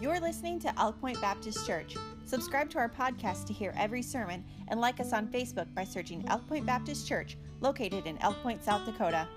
You're listening to Elk Point Baptist Church. Subscribe to our podcast to hear every sermon and like us on Facebook by searching Elk Point Baptist Church, located in Elk Point, South Dakota.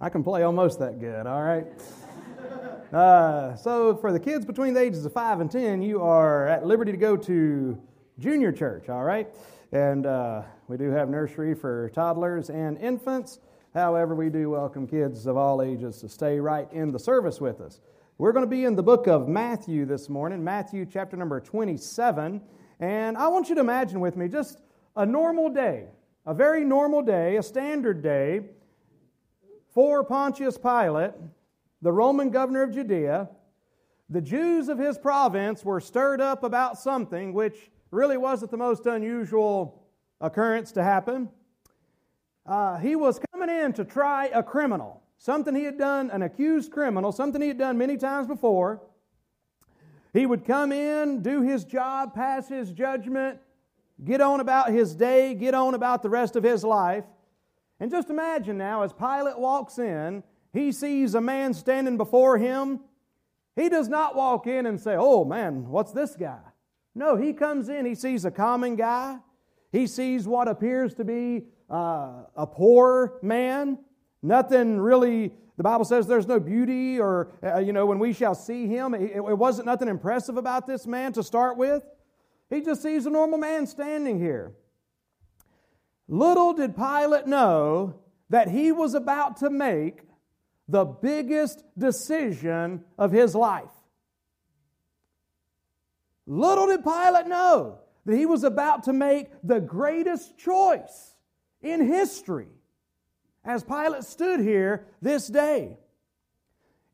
I can play almost that good, all right? Uh, so, for the kids between the ages of 5 and 10, you are at liberty to go to junior church, all right? And uh, we do have nursery for toddlers and infants. However, we do welcome kids of all ages to stay right in the service with us. We're going to be in the book of Matthew this morning, Matthew chapter number 27. And I want you to imagine with me just a normal day a very normal day, a standard day for Pontius Pilate, the Roman governor of Judea. The Jews of his province were stirred up about something which really wasn't the most unusual occurrence to happen. Uh, he was coming in to try a criminal, something he had done, an accused criminal, something he had done many times before. He would come in, do his job, pass his judgment, get on about his day, get on about the rest of his life. And just imagine now, as Pilate walks in, he sees a man standing before him. He does not walk in and say, Oh man, what's this guy? No, he comes in, he sees a common guy. He sees what appears to be uh, a poor man. Nothing really, the Bible says there's no beauty or, uh, you know, when we shall see him, it, it wasn't nothing impressive about this man to start with. He just sees a normal man standing here. Little did Pilate know that he was about to make the biggest decision of his life. Little did Pilate know that he was about to make the greatest choice in history as Pilate stood here this day.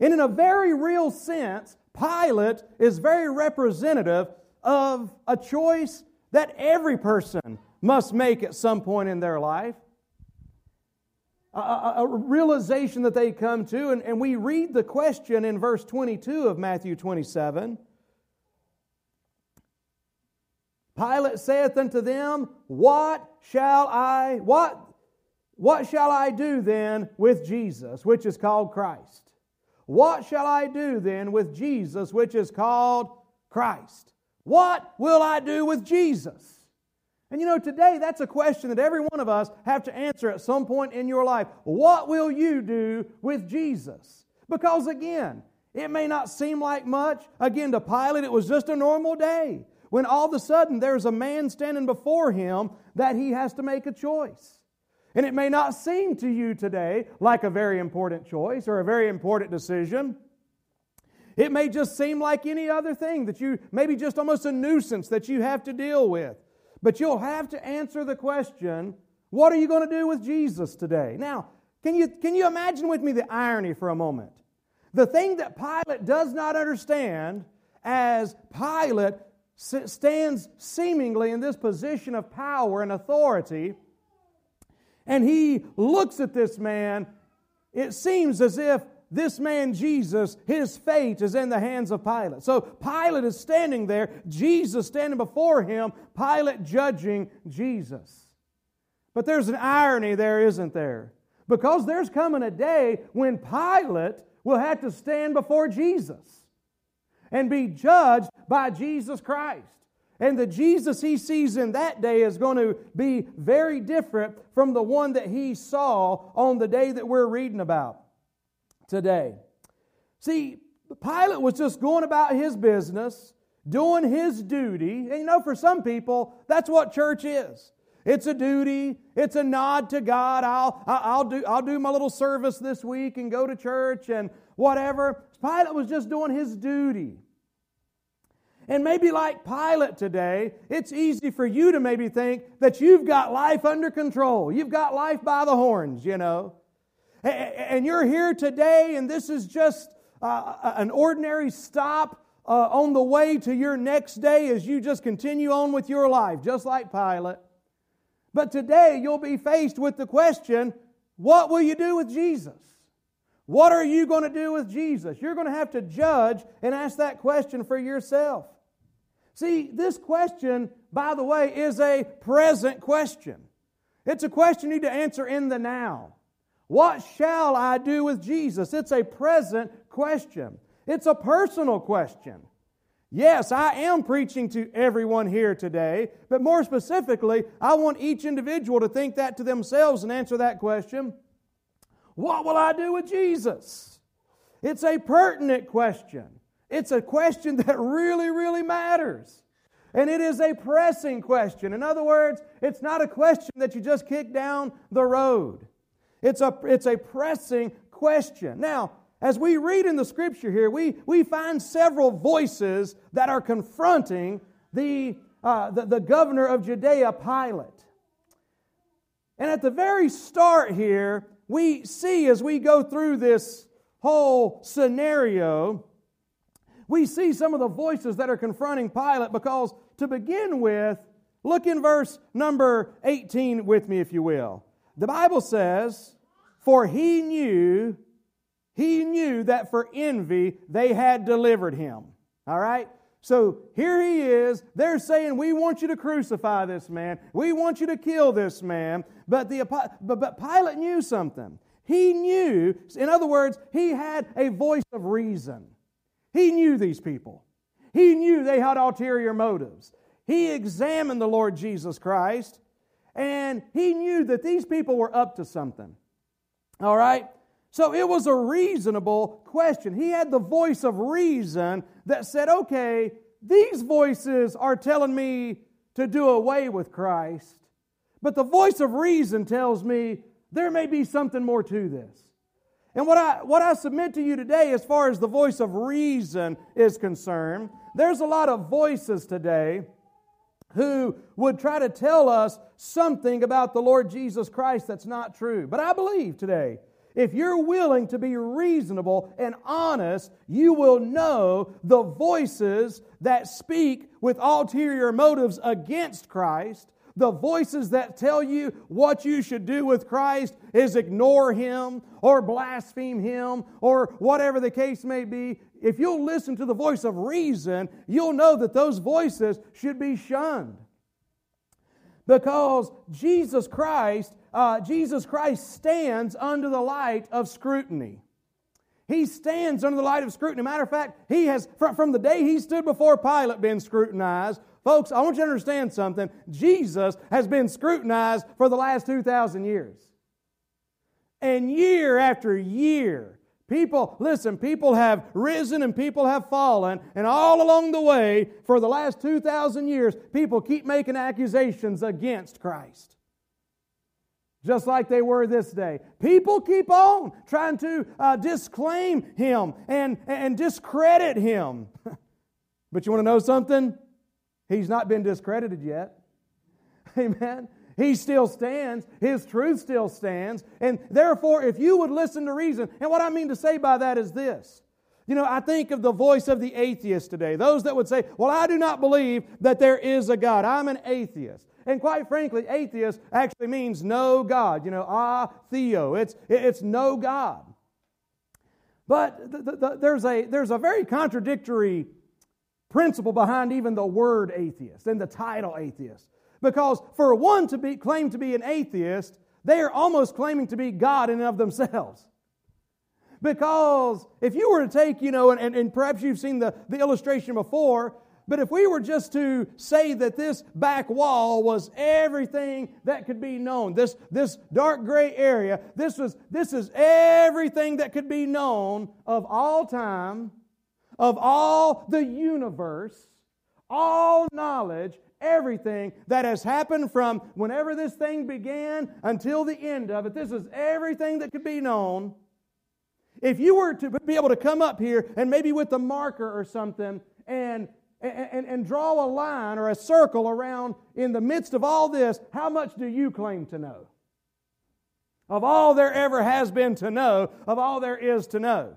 And in a very real sense, Pilate is very representative of a choice that every person must make at some point in their life. a, a, realization that they come to. And, and we read the question in verse 22 of Matthew 27. Pilate saith unto them, What shall I, what, what shall I do then with Jesus, which is called Christ? What shall I do then with Jesus, which is called Christ? What will I do with Jesus? And you know, today that's a question that every one of us have to answer at some point in your life. What will you do with Jesus? Because again, it may not seem like much. Again, to Pilate, it was just a normal day when all of a sudden there's a man standing before him that he has to make a choice. And it may not seem to you today like a very important choice or a very important decision. It may just seem like any other thing that you, maybe just almost a nuisance that you have to deal with. But you'll have to answer the question what are you going to do with Jesus today? Now, can you, can you imagine with me the irony for a moment? The thing that Pilate does not understand as Pilate stands seemingly in this position of power and authority, and he looks at this man, it seems as if this man Jesus, his fate is in the hands of Pilate. So Pilate is standing there, Jesus standing before him, Pilate judging Jesus. But there's an irony there, isn't there? Because there's coming a day when Pilate will have to stand before Jesus and be judged by Jesus Christ. And the Jesus he sees in that day is going to be very different from the one that he saw on the day that we're reading about today. See, Pilate was just going about his business, doing his duty. And you know, for some people, that's what church is. It's a duty. It's a nod to God. I'll, I'll, do, I'll do my little service this week and go to church and whatever. Pilate was just doing his duty. And maybe like Pilate today, it's easy for you to maybe think that you've got life under control. You've got life by the horns, you know and you're here today, and this is just uh, an ordinary stop uh, on the way to your next day as you just continue on with your life, just like Pilate. But today you'll be faced with the question what will you do with Jesus? What are you going to do with Jesus? You're going to have to judge and ask that question for yourself. See, this question, by the way, is a present question. It's a question you need to answer in the now. What shall I do with Jesus? It's a present question, it's a personal question. Yes, I am preaching to everyone here today, but more specifically, I want each individual to think that to themselves and answer that question What will I do with Jesus? It's a pertinent question. It's a question that really, really matters. And it is a pressing question. In other words, it's not a question that you just kick down the road. It's a, it's a pressing question. Now, as we read in the scripture here, we, we find several voices that are confronting the, uh, the, the governor of Judea, Pilate. And at the very start here, we see as we go through this whole scenario, we see some of the voices that are confronting Pilate because, to begin with, look in verse number 18 with me, if you will. The Bible says, For he knew, he knew that for envy they had delivered him. All right? So here he is. They're saying, We want you to crucify this man. We want you to kill this man. But, the, but, but Pilate knew something. He knew, in other words, he had a voice of reason. He knew these people. He knew they had ulterior motives. He examined the Lord Jesus Christ and he knew that these people were up to something. All right? So it was a reasonable question. He had the voice of reason that said, okay, these voices are telling me to do away with Christ, but the voice of reason tells me there may be something more to this. And what I, what I submit to you today, as far as the voice of reason is concerned, there's a lot of voices today who would try to tell us something about the Lord Jesus Christ that's not true. But I believe today, if you're willing to be reasonable and honest, you will know the voices that speak with ulterior motives against Christ, the voices that tell you what you should do with Christ is ignore Him or blaspheme Him or whatever the case may be, if you'll listen to the voice of reason, you'll know that those voices should be shunned. Because Jesus Christ, uh, Jesus Christ stands under the light of scrutiny. He stands under the light of scrutiny. Matter of fact, he has, from, the day he stood before Pilate, been scrutinized. Folks, I want you to understand something. Jesus has been scrutinized for the last 2,000 years. And year after year, People, listen, people have risen and people have fallen, and all along the way, for the last 2,000 years, people keep making accusations against Christ just like they were this day. People keep on trying to uh, disclaim him and, and discredit him. but you want to know something? He's not been discredited yet. Amen. He still stands. His truth still stands. And therefore, if you would listen to reason, and what I mean to say by that is this. You know, I think of the voice of the atheist today. Those that would say, Well, I do not believe that there is a God. I'm an atheist. And quite frankly, atheist actually means no God. You know, ah, theo. It's, it's no God. But the, the, the, there's, a, there's a very contradictory principle behind even the word atheist and the title atheist. Because for one to be claim to be an atheist, they are almost claiming to be God in and of themselves. Because if you were to take, you know, and, and, and perhaps you've seen the, the illustration before, but if we were just to say that this back wall was everything that could be known, this, this dark gray area, this, was, this is everything that could be known of all time, of all the universe, all knowledge, everything that has happened from whenever this thing began until the end of it. This is everything that could be known. If you were to be able to come up here and maybe with a marker or something and and, and, draw a line or a circle around in the midst of all this, how much do you claim to know? Of all there ever has been to know, of all there is to know.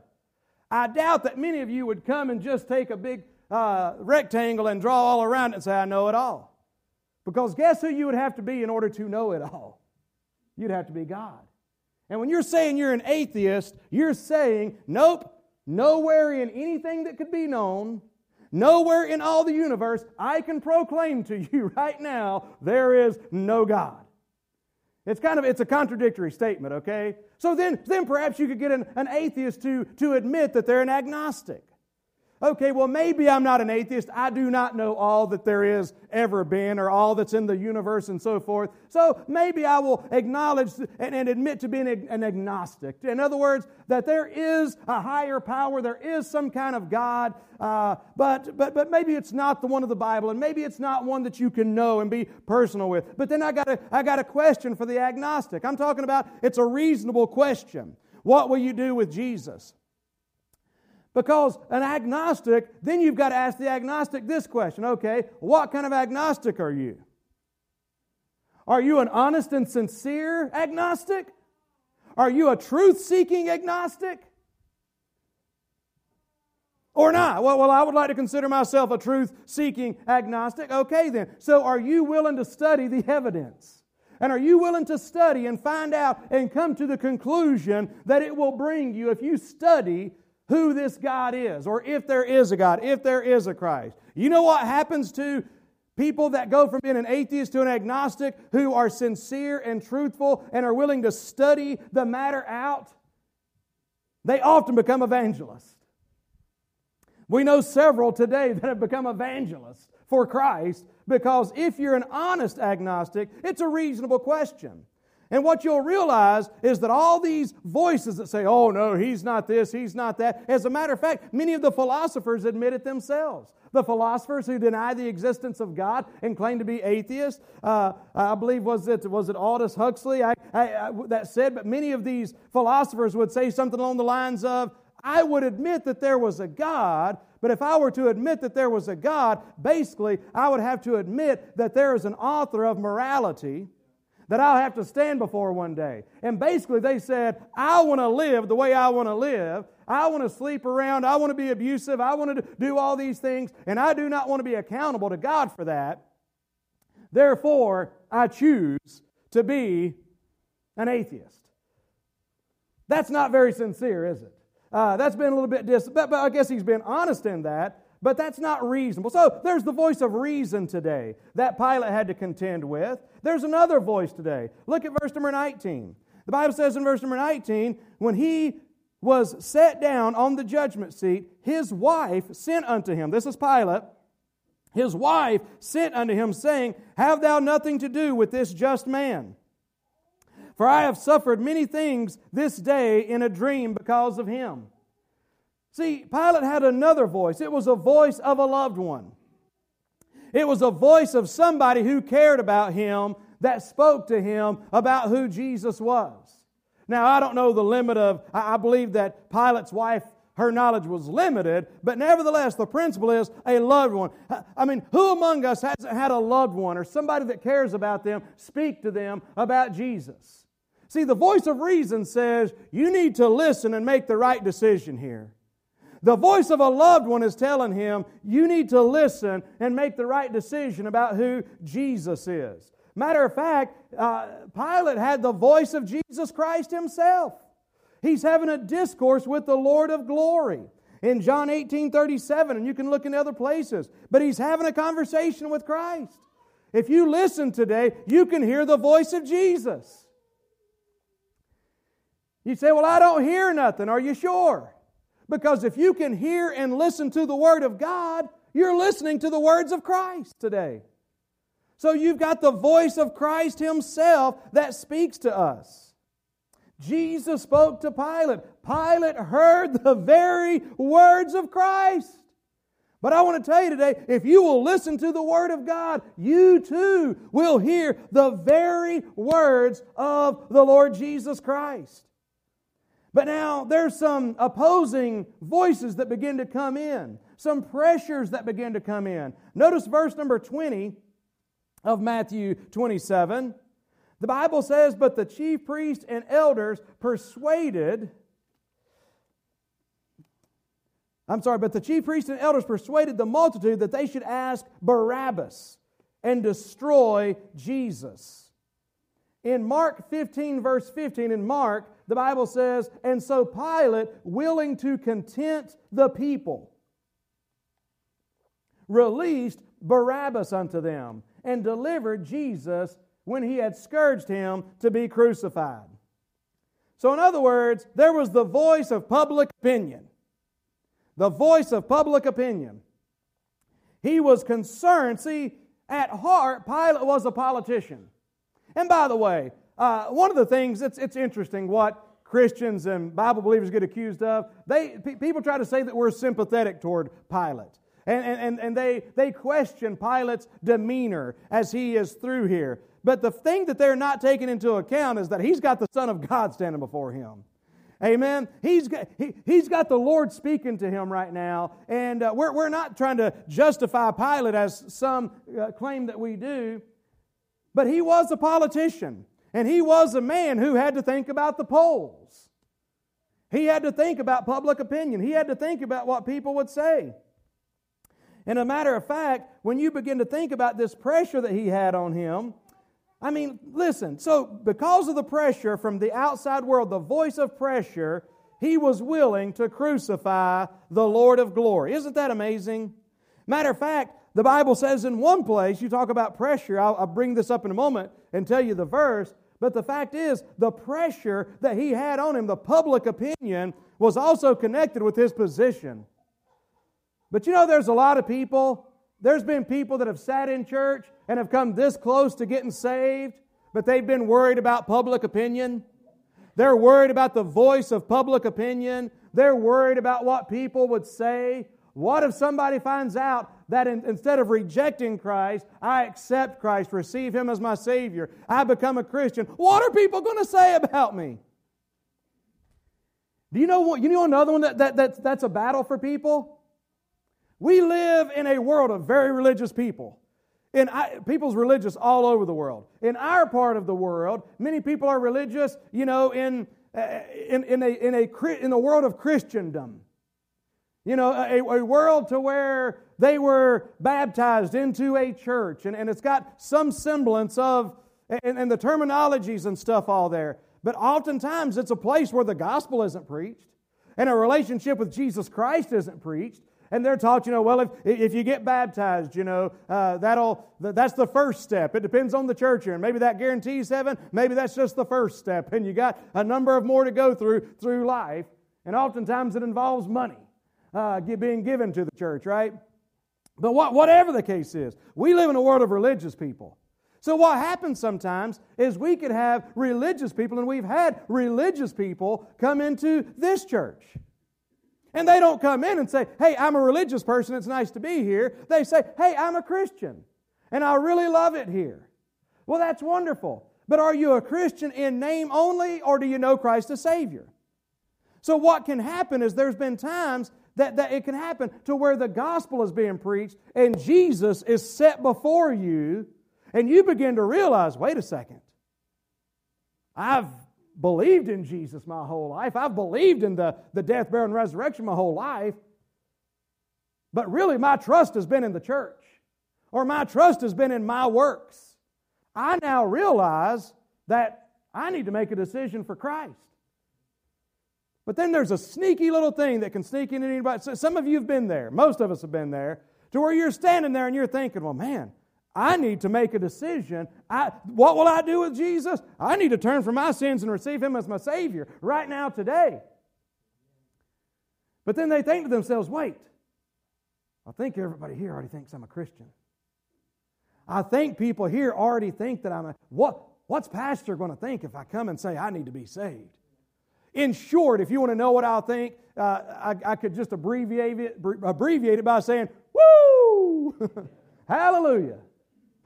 I doubt that many of you would come and just take a big uh, rectangle and draw all around it and say, I know it all. Because guess who you would have to be in order to know it all? You'd have to be God. And when you're saying you're an atheist, you're saying, nope, nowhere in anything that could be known Nowhere in all the universe I can proclaim to you right now there is no God. It's kind of it's a contradictory statement, okay? So then, then perhaps you could get an, an atheist to, to admit that they're an agnostic. Okay, well, maybe I'm not an atheist. I do not know all that there is ever been or all that's in the universe and so forth. So maybe I will acknowledge and, and admit to being an agnostic. In other words, that there is a higher power, there is some kind of God, uh, but, but, but maybe it's not the one of the Bible, and maybe it's not one that you can know and be personal with. But then I got a, I got a question for the agnostic. I'm talking about it's a reasonable question. What will you do with Jesus? Because an agnostic, then you've got to ask the agnostic this question okay, what kind of agnostic are you? Are you an honest and sincere agnostic? Are you a truth seeking agnostic? Or not? Well, well, I would like to consider myself a truth seeking agnostic. Okay, then. So are you willing to study the evidence? And are you willing to study and find out and come to the conclusion that it will bring you if you study who this God is, or if there is a God, if there is a Christ. You know what happens to people that go from being an atheist to an agnostic who are sincere and truthful and are willing to study the matter out? They often become evangelists. We know several today that have become evangelists for Christ because if you're an honest agnostic, it's a reasonable question. And what you'll realize is that all these voices that say, oh no, he's not this, he's not that, as a matter of fact, many of the philosophers admit it themselves. The philosophers who deny the existence of God and claim to be atheists, uh, I believe was it was it Aldous Huxley I, I, I, that said, but many of these philosophers would say something along the lines of, I would admit that there was a God, but if I were to admit that there was a God, basically I would have to admit that there is an author of morality that I'll have to stand before one day. And basically, they said, I want to live the way I want to live. I want to sleep around. I want to be abusive. I want to do all these things. And I do not want to be accountable to God for that. Therefore, I choose to be an atheist. That's not very sincere, is it? Uh, that's been a little bit dis, but, but I guess he's been honest in that. But that's not reasonable. So there's the voice of reason today that Pilate had to contend with. There's another voice today. Look at verse number 19. The Bible says in verse number 19, when he was set down on the judgment seat, his wife sent unto him. This is Pilate. His wife sent unto him, saying, Have thou nothing to do with this just man? For I have suffered many things this day in a dream because of him. See, Pilate had another voice. It was a voice of a loved one. It was a voice of somebody who cared about him that spoke to him about who Jesus was. Now, I don't know the limit of, I believe that Pilate's wife, her knowledge was limited, but nevertheless, the principle is a loved one. I mean, who among us hasn't had a loved one or somebody that cares about them speak to them about Jesus? See, the voice of reason says you need to listen and make the right decision here. The voice of a loved one is telling him, you need to listen and make the right decision about who Jesus is. Matter of fact, uh, Pilate had the voice of Jesus Christ himself. He's having a discourse with the Lord of glory in John 18 37, and you can look in other places. But he's having a conversation with Christ. If you listen today, you can hear the voice of Jesus. You say, Well, I don't hear nothing. Are you sure? Because if you can hear and listen to the Word of God, you're listening to the words of Christ today. So you've got the voice of Christ Himself that speaks to us. Jesus spoke to Pilate. Pilate heard the very words of Christ. But I want to tell you today if you will listen to the Word of God, you too will hear the very words of the Lord Jesus Christ. But now there's some opposing voices that begin to come in, some pressures that begin to come in. Notice verse number 20 of Matthew 27. The Bible says, But the chief priests and elders persuaded, I'm sorry, but the chief priests and elders persuaded the multitude that they should ask Barabbas and destroy Jesus. In Mark 15, verse 15, in Mark, the Bible says, and so Pilate, willing to content the people, released Barabbas unto them and delivered Jesus when he had scourged him to be crucified. So, in other words, there was the voice of public opinion. The voice of public opinion. He was concerned. See, at heart, Pilate was a politician. And by the way, uh, one of the things, it's, it's interesting what Christians and Bible believers get accused of. They, p- people try to say that we're sympathetic toward Pilate. And, and, and they, they question Pilate's demeanor as he is through here. But the thing that they're not taking into account is that he's got the Son of God standing before him. Amen. He's got, he, he's got the Lord speaking to him right now. And uh, we're, we're not trying to justify Pilate as some uh, claim that we do. But he was a politician. And he was a man who had to think about the polls. He had to think about public opinion. He had to think about what people would say. And a matter of fact, when you begin to think about this pressure that he had on him, I mean, listen, so because of the pressure from the outside world, the voice of pressure, he was willing to crucify the Lord of glory. Isn't that amazing? Matter of fact, the Bible says in one place, you talk about pressure. I'll, I'll, bring this up in a moment and tell you the verse. But the fact is, the pressure that he had on him, the public opinion, was also connected with his position. But you know, there's a lot of people, there's been people that have sat in church and have come this close to getting saved, but they've been worried about public opinion. They're worried about the voice of public opinion. They're worried about what people would say. What if somebody finds out that in, instead of rejecting Christ, I accept Christ, receive Him as my Savior, I become a Christian? What are people going to say about me? Do you know what? You know another one that, that, that, that's a battle for people? We live in a world of very religious people. In people's religious all over the world. In our part of the world, many people are religious, you know, in, uh, in, in, a, in, a, in a world of Christendom. You know, a, a world to where they were baptized into a church, and, and it's got some semblance of, and, and the terminologies and stuff all there. But oftentimes it's a place where the gospel isn't preached, and a relationship with Jesus Christ isn't preached. And they're taught, you know, well, if, if you get baptized, you know, uh, that'll, that's the first step. It depends on the church here. And maybe that guarantees heaven. Maybe that's just the first step. And you got a number of more to go through through life. And oftentimes it involves money uh, being given to the church, right? But what, whatever the case is, we live in a world of religious people. So, what happens sometimes is we could have religious people, and we've had religious people come into this church. And they don't come in and say, Hey, I'm a religious person, it's nice to be here. They say, Hey, I'm a Christian, and I really love it here. Well, that's wonderful. But are you a Christian in name only, or do you know Christ as Savior? So, what can happen is there's been times that, that it can happen to where the gospel is being preached and Jesus is set before you and you begin to realize wait a second, I've believed in Jesus my whole life, I've believed in the, the death, burial, and resurrection my whole life, but really my trust has been in the church or my trust has been in my works. I now realize that I need to make a decision for Christ. But then there's a sneaky little thing that can sneak in anybody. Some of you have been there. Most of us have been there. To where you're standing there and you're thinking, well, man, I need to make a decision. I, what will I do with Jesus? I need to turn from my sins and receive Him as my Savior right now, today. But then they think to themselves, wait, I think everybody here already thinks I'm a Christian. I think people here already think that I'm a. What, what's Pastor going to think if I come and say I need to be saved? In short, if you want to know what I'll think, uh, I, I, could just abbreviate it, abbreviate it by saying, Woo! Hallelujah.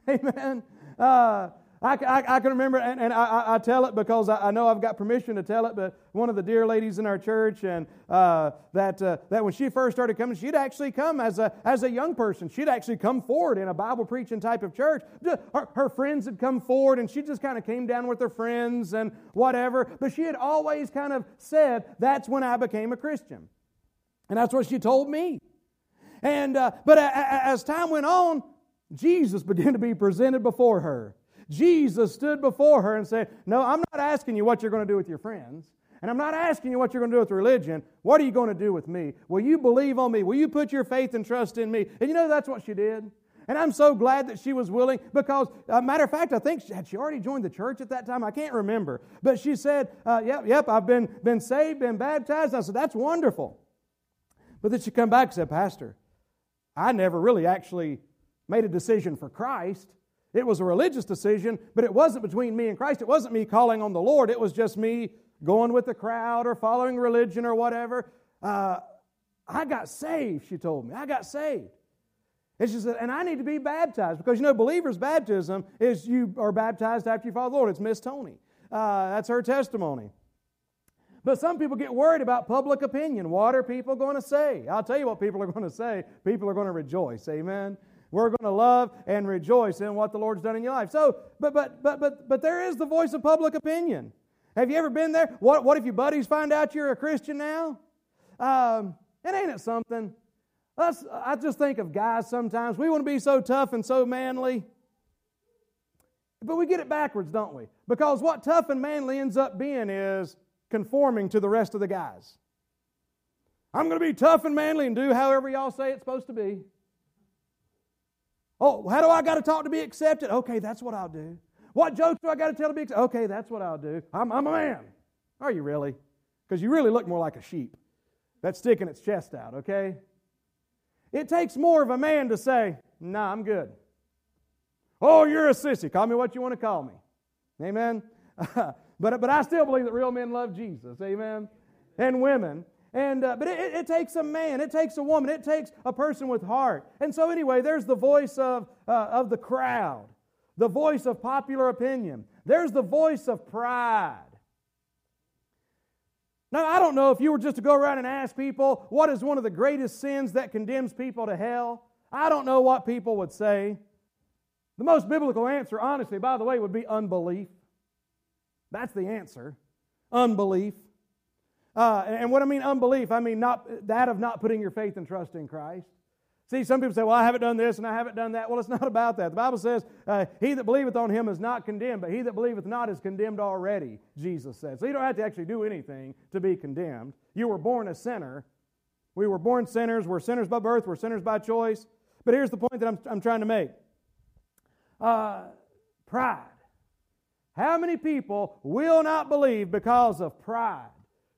Amen. Uh, I, I, I, can remember, and, and I, I, tell it because I, know I've got permission to tell it, but one of the dear ladies in our church, and uh, that, uh, that when she first started coming, she'd actually come as a, as a young person. She'd actually come forward in a Bible preaching type of church. Her, her friends had come forward, and she just kind of came down with her friends and whatever. But she had always kind of said, That's when I became a Christian. And that's what she told me. And, uh, but as time went on, Jesus began to be presented before her. Jesus stood before her and said, No, I'm not asking you what you're going to do with your friends. And I'm not asking you what you're going to do with religion. What are you going to do with me? Will you believe on me? Will you put your faith and trust in me? And you know that's what she did. And I'm so glad that she was willing because, uh, matter of fact, I think she, had she already joined the church at that time? I can't remember. But she said, uh, "Yep, yep, I've been been saved, been baptized." I said, "That's wonderful." But then she come back and said, "Pastor, I never really actually made a decision for Christ. It was a religious decision, but it wasn't between me and Christ. It wasn't me calling on the Lord. It was just me going with the crowd or following religion or whatever. Uh, I got saved, she told me. I got saved. And she said, and I need to be baptized because you know, believers' baptism is you are baptized after you follow the Lord. It's Miss Tony. Uh, that's her testimony. But some people get worried about public opinion. What are people going to say? I'll tell you what people are going to say. People are going to rejoice. Amen. We're going to love and rejoice in what the Lord's done in your life. So, but but but but but there is the voice of public opinion. Have you ever been there? What what if your buddies find out you're a Christian now? Um, and ain't it something? Us, I just think of guys sometimes. We want to be so tough and so manly. But we get it backwards, don't we? Because what tough and manly ends up being is conforming to the rest of the guys. I'm going to be tough and manly and do however y'all say it's supposed to be. Oh, how do I got to talk to be accepted? Okay, that's what I'll do. What jokes do I got to tell to be accepted? Okay, that's what I'll do. I'm, I'm a man. Are you really? Because you really look more like a sheep that's sticking its chest out, okay? It takes more of a man to say, nah, I'm good. Oh, you're a sissy. Call me what you want to call me. Amen? but, but I still believe that real men love Jesus. Amen? And women. And, uh, but it, it, takes a man, it takes a woman, it takes a person with heart. And so, anyway, there's the voice of, uh, of the crowd, the voice of popular opinion, there's the voice of pride. Now, I don't know if you were just to go around and ask people what is one of the greatest sins that condemns people to hell. I don't know what people would say. The most biblical answer, honestly, by the way, would be unbelief. That's the answer unbelief. Uh, and what I mean unbelief, I mean not that of not putting your faith and trust in Christ. See, some people say, well, I haven't done this and I haven't done that. Well, it's not about that. The Bible says, uh, he that believeth on him is not condemned, but he that believeth not is condemned already, Jesus said. So you don't have to actually do anything to be condemned. You were born a sinner. We were born sinners. We're sinners by birth. We're sinners by choice. But here's the point that I'm, I'm trying to make uh, pride. How many people will not believe because of pride?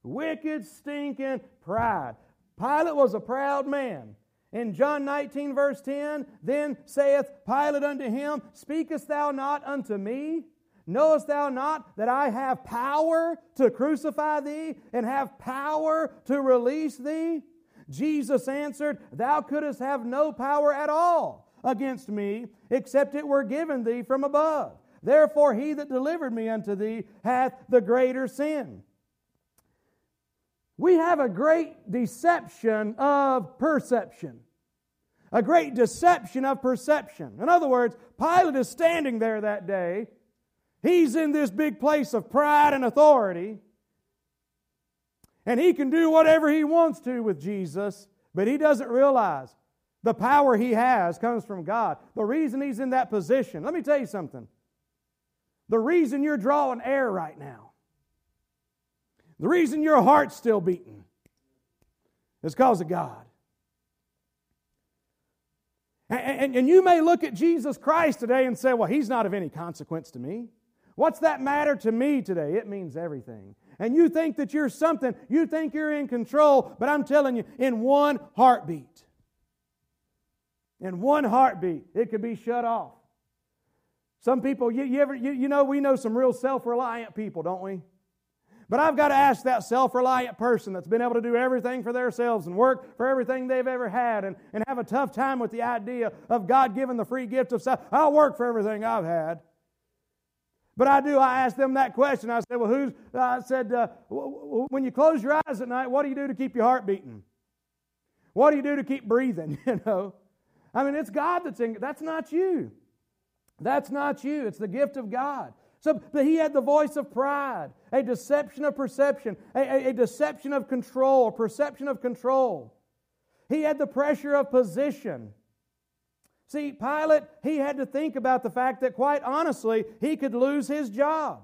Wicked, stinking pride. Pilate was a proud man. In John 19, verse 10, then saith Pilate unto him, Speakest thou not unto me? Knowest thou not that I have power to crucify thee and have power to release thee? Jesus answered, Thou couldst have no power at all against me, except it were given thee from above. Therefore, he that delivered me unto thee hath the greater sin. We have a great deception of perception. A great deception of perception. In other words, Pilate is standing there that day. He's in this big place of pride and authority. And he can do whatever he wants to with Jesus, but he doesn't realize the power he has comes from God. The reason he's in that position, let me tell you something. The reason you're drawing air right now, the reason your heart's still beating, is because of God. And, and, and, you may look at Jesus Christ today and say, well, he's not of any consequence to me. What's that matter to me today? It means everything. And you think that you're something, you think you're in control, but I'm telling you, in one heartbeat, in one heartbeat, it could be shut off. Some people, you, you, ever, you, you know, we know some real self reliant people, don't we? But I've got to ask that self reliant person that's been able to do everything for themselves and work for everything they've ever had and, and have a tough time with the idea of God giving the free gift of self. I'll work for everything I've had. But I do, I ask them that question. I said, Well, who's, I said, uh, when you close your eyes at night, what do you do to keep your heart beating? What do you do to keep breathing? You know? I mean, it's God that's in, that's not you. That's not you. It's the gift of God. So, but he had the voice of pride, a deception of perception, a, a, a deception of control, a perception of control. He had the pressure of position. See, Pilate, he had to think about the fact that, quite honestly, he could lose his job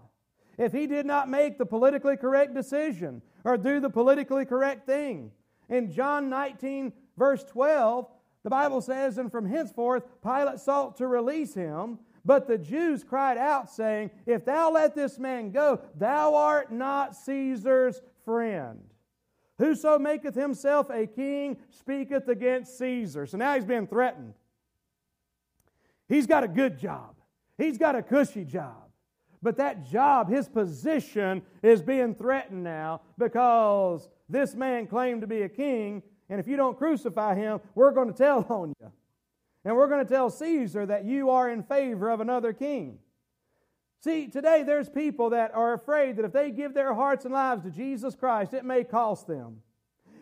if he did not make the politically correct decision or do the politically correct thing. In John 19, verse 12, the Bible says, And from henceforth Pilate sought to release him, but the Jews cried out, saying, If thou let this man go, thou art not Caesar's friend. Whoso maketh himself a king speaketh against Caesar. So now he's being threatened. He's got a good job, he's got a cushy job. But that job, his position, is being threatened now because this man claimed to be a king, and if you don't crucify him, we're going to tell on you. And we're going to tell Caesar that you are in favor of another king. See, today there's people that are afraid that if they give their hearts and lives to Jesus Christ, it may cost them.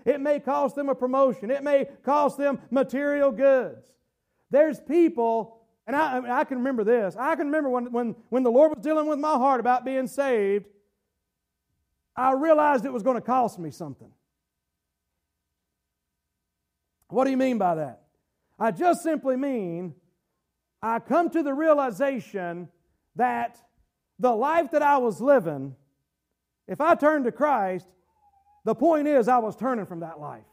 It may cost them a promotion. It may cost them material goods. There's people, and I, I, mean, I can remember this. I can remember when, when, when the Lord was dealing with my heart about being saved, I realized it was going to cost me something. What do you mean by that? I just simply mean I come to the realization that the life that I was living, if I turned to Christ, the point is I was turning from that life.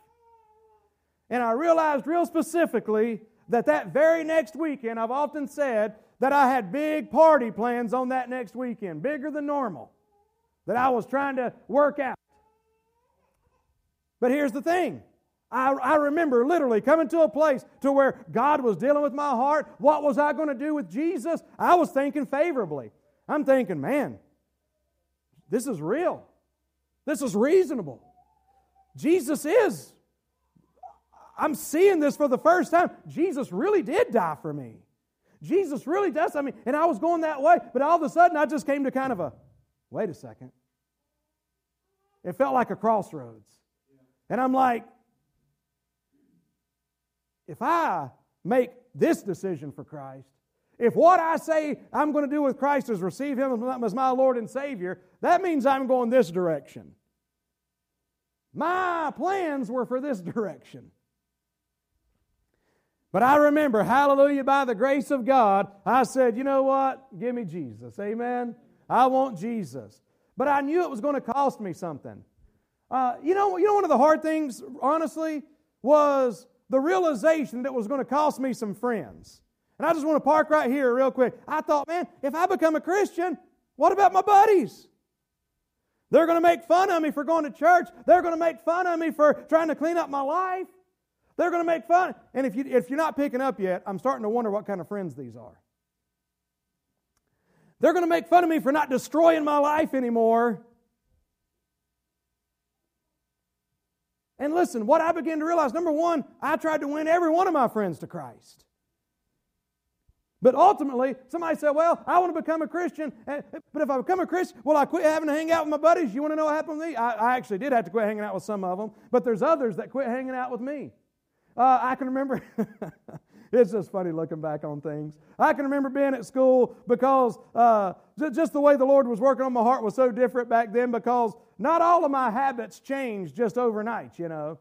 And I realized real specifically that that very next weekend, I've often said that I had big party plans on that next weekend, bigger than normal, that I was trying to work out. But here's the thing I, I remember literally coming to a place to where God was dealing with my heart. What was I going to do with Jesus? I was thinking favorably. I'm thinking, man, this is real. This is reasonable. Jesus is. I'm seeing this for the first time. Jesus really did die for me. Jesus really does. I mean, and I was going that way, but all of a sudden I just came to kind of a wait a second. It felt like a crossroads. And I'm like, if I make this decision for Christ, if what I say I'm going to do with Christ is receive Him as my Lord and Savior, that means I'm going this direction. My plans were for this direction. But I remember, hallelujah, by the grace of God, I said, you know what? Give me Jesus. Amen. I want Jesus. But I knew it was going to cost me something. Uh, you know, you know, one of the hard things, honestly, was the realization that it was going to cost me some friends. And I just want to park right here real quick. I thought, man, if I become a Christian, what about my buddies? They're going to make fun of me for going to church. They're going to make fun of me for trying to clean up my life. They're going to make fun. And if, you, if you're not picking up yet, I'm starting to wonder what kind of friends these are. They're going to make fun of me for not destroying my life anymore. And listen, what I began to realize number one, I tried to win every one of my friends to Christ. But ultimately, somebody said, Well, I want to become a Christian, eh, but if I become a Christian, will I quit having to hang out with my buddies? You want to know what happened with me? I, I actually did have to quit hanging out with some of them, but there's others that quit hanging out with me. Uh, I can remember, it's just funny looking back on things. I can remember being at school because uh, just the way the Lord was working on my heart was so different back then because not all of my habits changed just overnight, you know.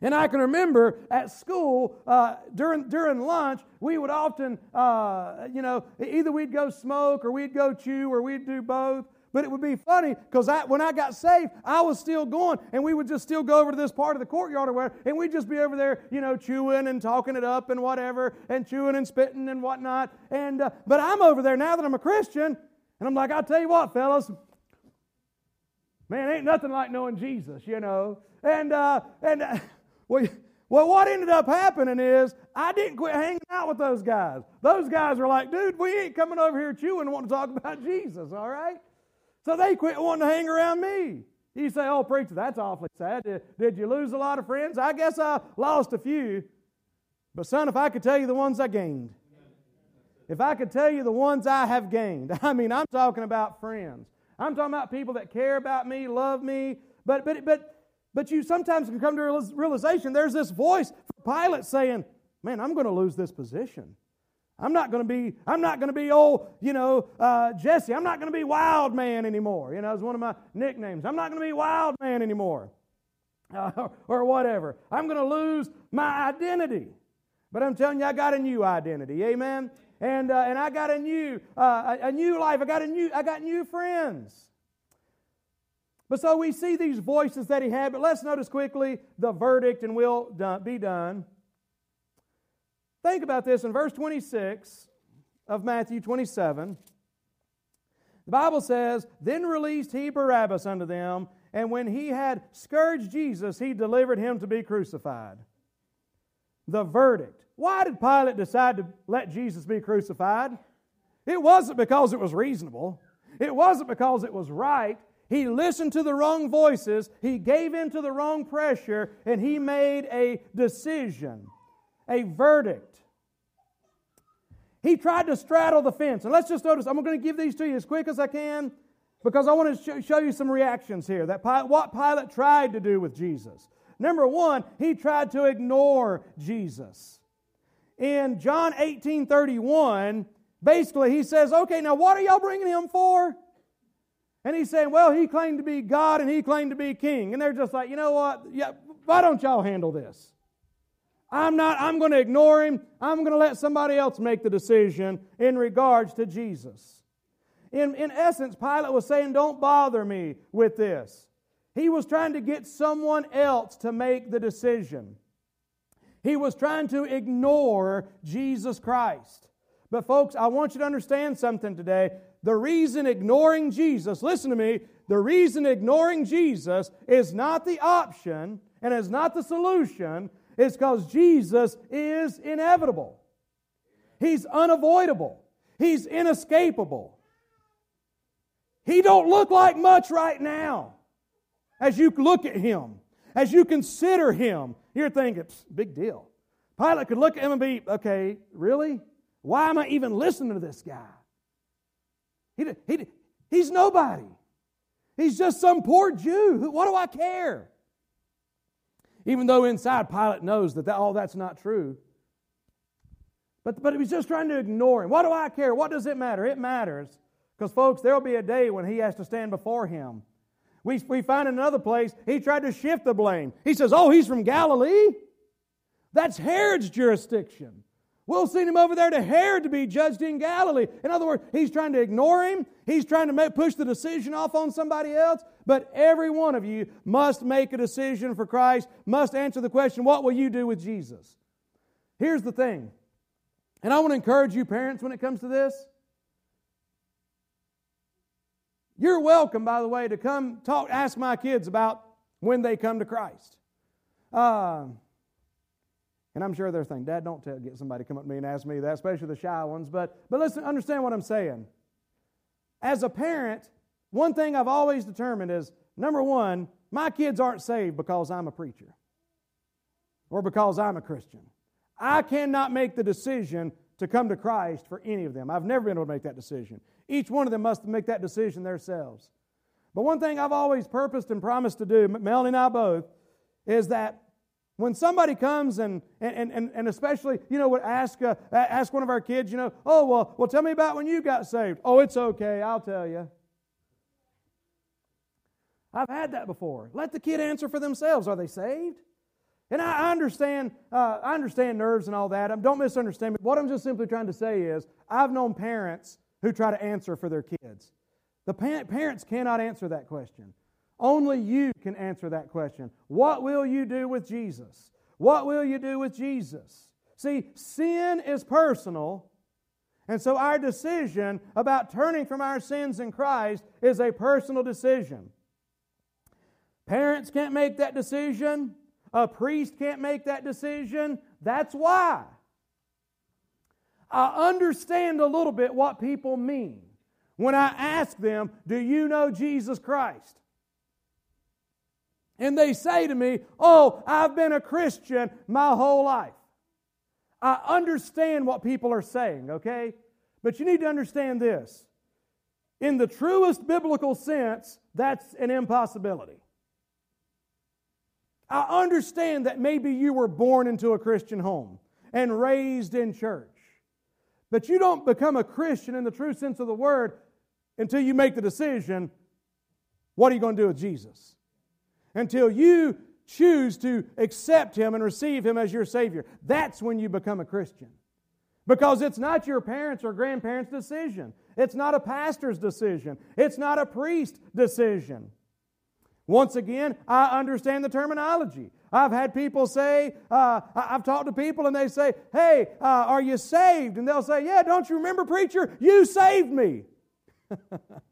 And I can remember at school uh, during, during lunch, we would often, uh, you know, either we'd go smoke or we'd go chew or we'd do both. But it would be funny because when I got saved, I was still going, and we would just still go over to this part of the courtyard or where, and we'd just be over there, you know, chewing and talking it up and whatever, and chewing and spitting and whatnot. And uh, but I'm over there now that I'm a Christian, and I'm like, I'll tell you what, fellas, man, ain't nothing like knowing Jesus, you know. And uh, and uh, well, well, what ended up happening is I didn't quit hanging out with those guys. Those guys were like, dude, we ain't coming over here chewing and want to talk about Jesus, all right? So they quit wanting to hang around me. You say, oh, preacher, that's awfully sad. Did, you lose a lot of friends? I guess I lost a few. But, son, if I could tell you the ones I gained, if I could tell you the ones I have gained, I mean, I'm talking about friends. I'm talking about people that care about me, love me. But, but, but but you sometimes can come to a realization there's this voice from Pilate saying, Man, I'm going to lose this position. I'm not going to be, I'm not going to be old, you know, uh, Jesse. I'm not going to be wild man anymore. You know, it's one of my nicknames. I'm not going to be wild man anymore. Uh, or whatever. I'm going to lose my identity. But I'm telling you, I got a new identity. Amen. And, uh, and I got a new, uh, a, a new life. I got a new, I got new friends. But so we see these voices that he had, but let's notice quickly the verdict and we'll be done. Think about this in verse 26 of Matthew 27. The Bible says, Then released he Barabbas unto them, and when he had scourged Jesus, he delivered him to be crucified. The verdict. Why did Pilate decide to let Jesus be crucified? It wasn't because it was reasonable. It wasn't because it was right. He listened to the wrong voices, he gave in to the wrong pressure, and he made a decision, a verdict. He tried to straddle the fence. And let's just notice, I'm going to give these to you as quick as I can because I want to show you some reactions here. That what Pilate tried to do with Jesus. Number one, he tried to ignore Jesus. In John 18 31, basically he says, Okay, now what are y'all bringing him for? And he's saying, well, he claimed to be God and he claimed to be king. And they're just like, you know what? Yeah, why don't y'all handle this? I'm not, I'm going to ignore him. I'm going to let somebody else make the decision in regards to Jesus. In, in essence, Pilate was saying, don't bother me with this. He was trying to get someone else to make the decision. He was trying to ignore Jesus Christ. But, folks, I want you to understand something today. The reason ignoring Jesus, listen to me, the reason ignoring Jesus is not the option and is not the solution, is because Jesus is inevitable. He's unavoidable. He's inescapable. He don't look like much right now. As you look at him, as you consider him, you're thinking, big deal. Pilate could look at him and be, okay, really? Why am I even listening to this guy? He, he, he's nobody. He's just some poor Jew. What do I care? Even though inside Pilate knows that, that all that's not true. But, but he's just trying to ignore him. What do I care? What does it matter? It matters. Because, folks, there will be a day when he has to stand before him. We, we find in another place, he tried to shift the blame. He says, Oh, he's from Galilee. That's Herod's jurisdiction. We'll send him over there to Herod to be judged in Galilee. In other words, he's trying to ignore him. He's trying to make, push the decision off on somebody else. But every one of you must make a decision for Christ, must answer the question, what will you do with Jesus? Here's the thing. And I want to encourage you, parents, when it comes to this. You're welcome, by the way, to come talk, ask my kids about when they come to Christ. Uh, and I'm sure they're thinking, Dad, don't tell, get somebody to come up to me and ask me that, especially the shy ones. But, but listen, understand what I'm saying. As a parent, one thing I've always determined is number one, my kids aren't saved because I'm a preacher or because I'm a Christian. I cannot make the decision to come to Christ for any of them. I've never been able to make that decision. Each one of them must make that decision themselves. But one thing I've always purposed and promised to do, Melanie and I both, is that when somebody comes and, and, and, and especially, you know, would ask, uh, ask one of our kids, you know, oh, well, well, tell me about when you got saved. Oh, it's okay, I'll tell you. I've had that before. Let the kid answer for themselves. Are they saved? And I understand, uh, I understand nerves and all that. Um, don't misunderstand me. What I'm just simply trying to say is, I've known parents who try to answer for their kids. The pa- parents cannot answer that question. Only you can answer that question. What will you do with Jesus? What will you do with Jesus? See, sin is personal, and so our decision about turning from our sins in Christ is a personal decision. Parents can't make that decision. A priest can't make that decision. That's why. I understand a little bit what people mean when I ask them, Do you know Jesus Christ? And they say to me, Oh, I've been a Christian my whole life. I understand what people are saying, okay? But you need to understand this. In the truest biblical sense, that's an impossibility. I understand that maybe you were born into a Christian home and raised in church. But you don't become a Christian in the true sense of the word until you make the decision what are you going to do with Jesus? Until you choose to accept Him and receive Him as your Savior. That's when you become a Christian. Because it's not your parents' or grandparents' decision. It's not a pastor's decision. It's not a priest's decision. Once again, I understand the terminology. I've had people say, uh, I've talked to people and they say, Hey, uh, are you saved? And they'll say, Yeah, don't you remember, preacher? You saved me.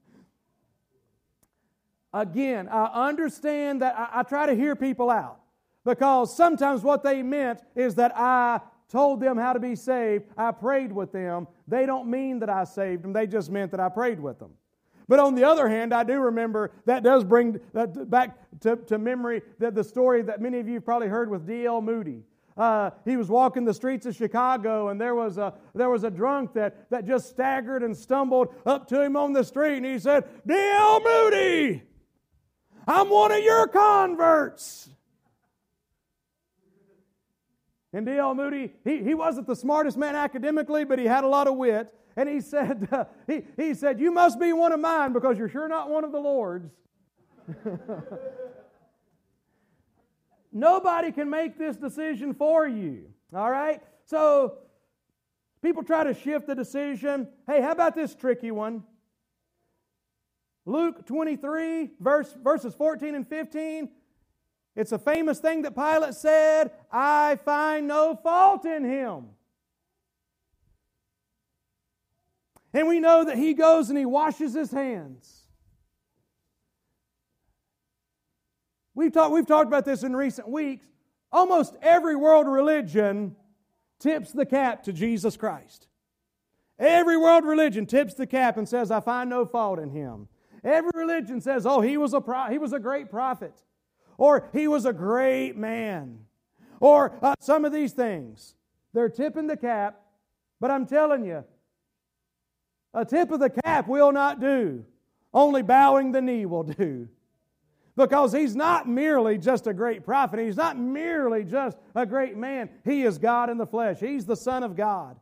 Again, I understand that I, I try to hear people out because sometimes what they meant is that I told them how to be saved, I prayed with them. They don't mean that I saved them, they just meant that I prayed with them. But on the other hand, I do remember that does bring that back to, to memory that the story that many of you probably heard with D.L. Moody. Uh, he was walking the streets of Chicago, and there was a there was a drunk that that just staggered and stumbled up to him on the street, and he said, "D.L. Moody, I'm one of your converts." And D.L. Moody, he, he wasn't the smartest man academically, but he had a lot of wit. And he said, uh, he, he said, You must be one of mine because you're sure not one of the Lord's. Nobody can make this decision for you. All right? So people try to shift the decision. Hey, how about this tricky one? Luke 23, verse, verses 14 and 15. It's a famous thing that Pilate said, I find no fault in him. And we know that he goes and he washes his hands. We've, talk, we've talked about this in recent weeks. Almost every world religion tips the cap to Jesus Christ. Every world religion tips the cap and says, I find no fault in him. Every religion says, oh, he was a, pro- he was a great prophet, or he was a great man, or uh, some of these things. They're tipping the cap, but I'm telling you, a tip of the cap will not do. Only bowing the knee will do. Because he's not merely just a great prophet. He's not merely just a great man. He is God in the flesh. He's the Son of God.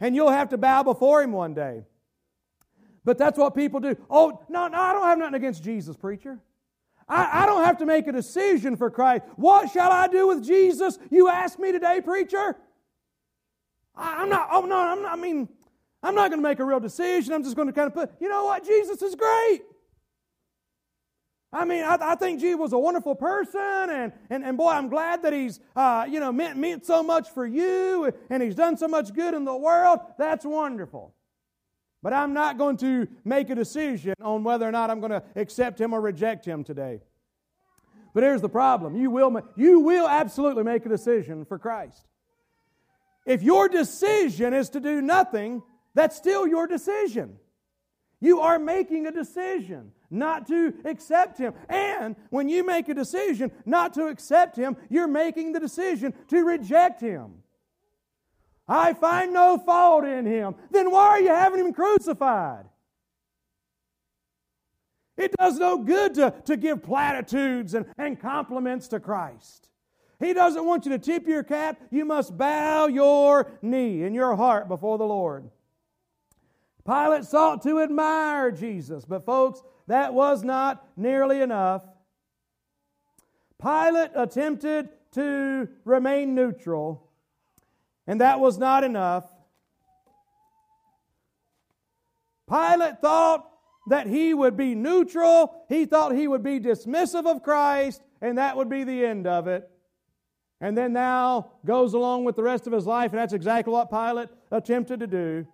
And you'll have to bow before him one day. But that's what people do. Oh, no, no, I don't have nothing against Jesus, preacher. I, I don't have to make a decision for Christ. What shall I do with Jesus? You ask me today, preacher? I, I'm not, oh no, I'm not, I mean, I'm not going to make a real decision. I'm just going to kind of put, you know what? Jesus is great. I mean, I, I think Jesus was a wonderful person, and, and, and boy, I'm glad that he's, uh, you know, meant, meant so much for you, and he's done so much good in the world. That's wonderful. But I'm not going to make a decision on whether or not I'm going to accept him or reject him today. But here's the problem you will, you will absolutely make a decision for Christ. If your decision is to do nothing, that's still your decision. You are making a decision not to accept Him. And when you make a decision not to accept Him, you're making the decision to reject Him. I find no fault in Him. Then why are you having Him crucified? It does no good to, to give platitudes and, and compliments to Christ. He doesn't want you to tip your cap. You must bow your knee in your heart before the Lord. Pilate sought to admire Jesus, but folks, that was not nearly enough. Pilate attempted to remain neutral, and that was not enough. Pilate thought that he would be neutral, he thought he would be dismissive of Christ, and that would be the end of it. And then now goes along with the rest of his life, and that's exactly what Pilate attempted to do.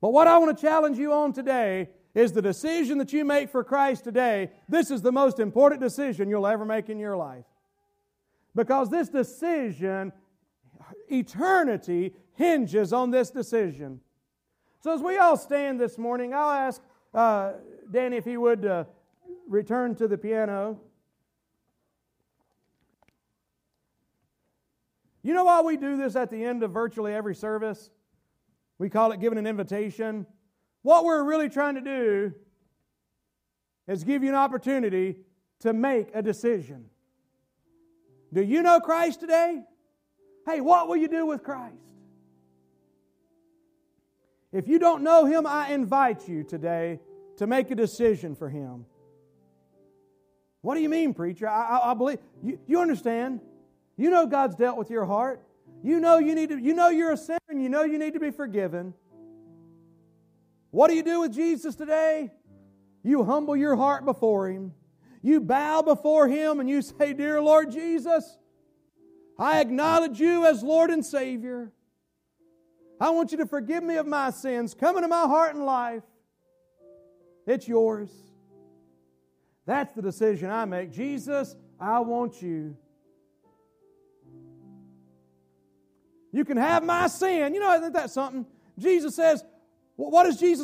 But what I want to challenge you on today is the decision that you make for Christ today. This is the most important decision you'll ever make in your life. Because this decision, eternity, hinges on this decision. So, as we all stand this morning, I'll ask uh, Danny if he would uh, return to the piano. You know why we do this at the end of virtually every service? We call it giving an invitation. What we're really trying to do is give you an opportunity to make a decision. Do you know Christ today? Hey, what will you do with Christ? If you don't know Him, I invite you today to make a decision for Him. What do you mean, preacher? I, I, I believe you, you understand. You know God's dealt with your heart. You know you need to, you know you're a sinner and you know you need to be forgiven. What do you do with Jesus today? You humble your heart before Him. You bow before Him and you say, Dear Lord Jesus, I acknowledge you as Lord and Savior. I want you to forgive me of my sins. Come into my heart and life. It's yours. That's the decision I make. Jesus, I want you. You can have my sin. You know, isn't that something? Jesus says, what does Jesus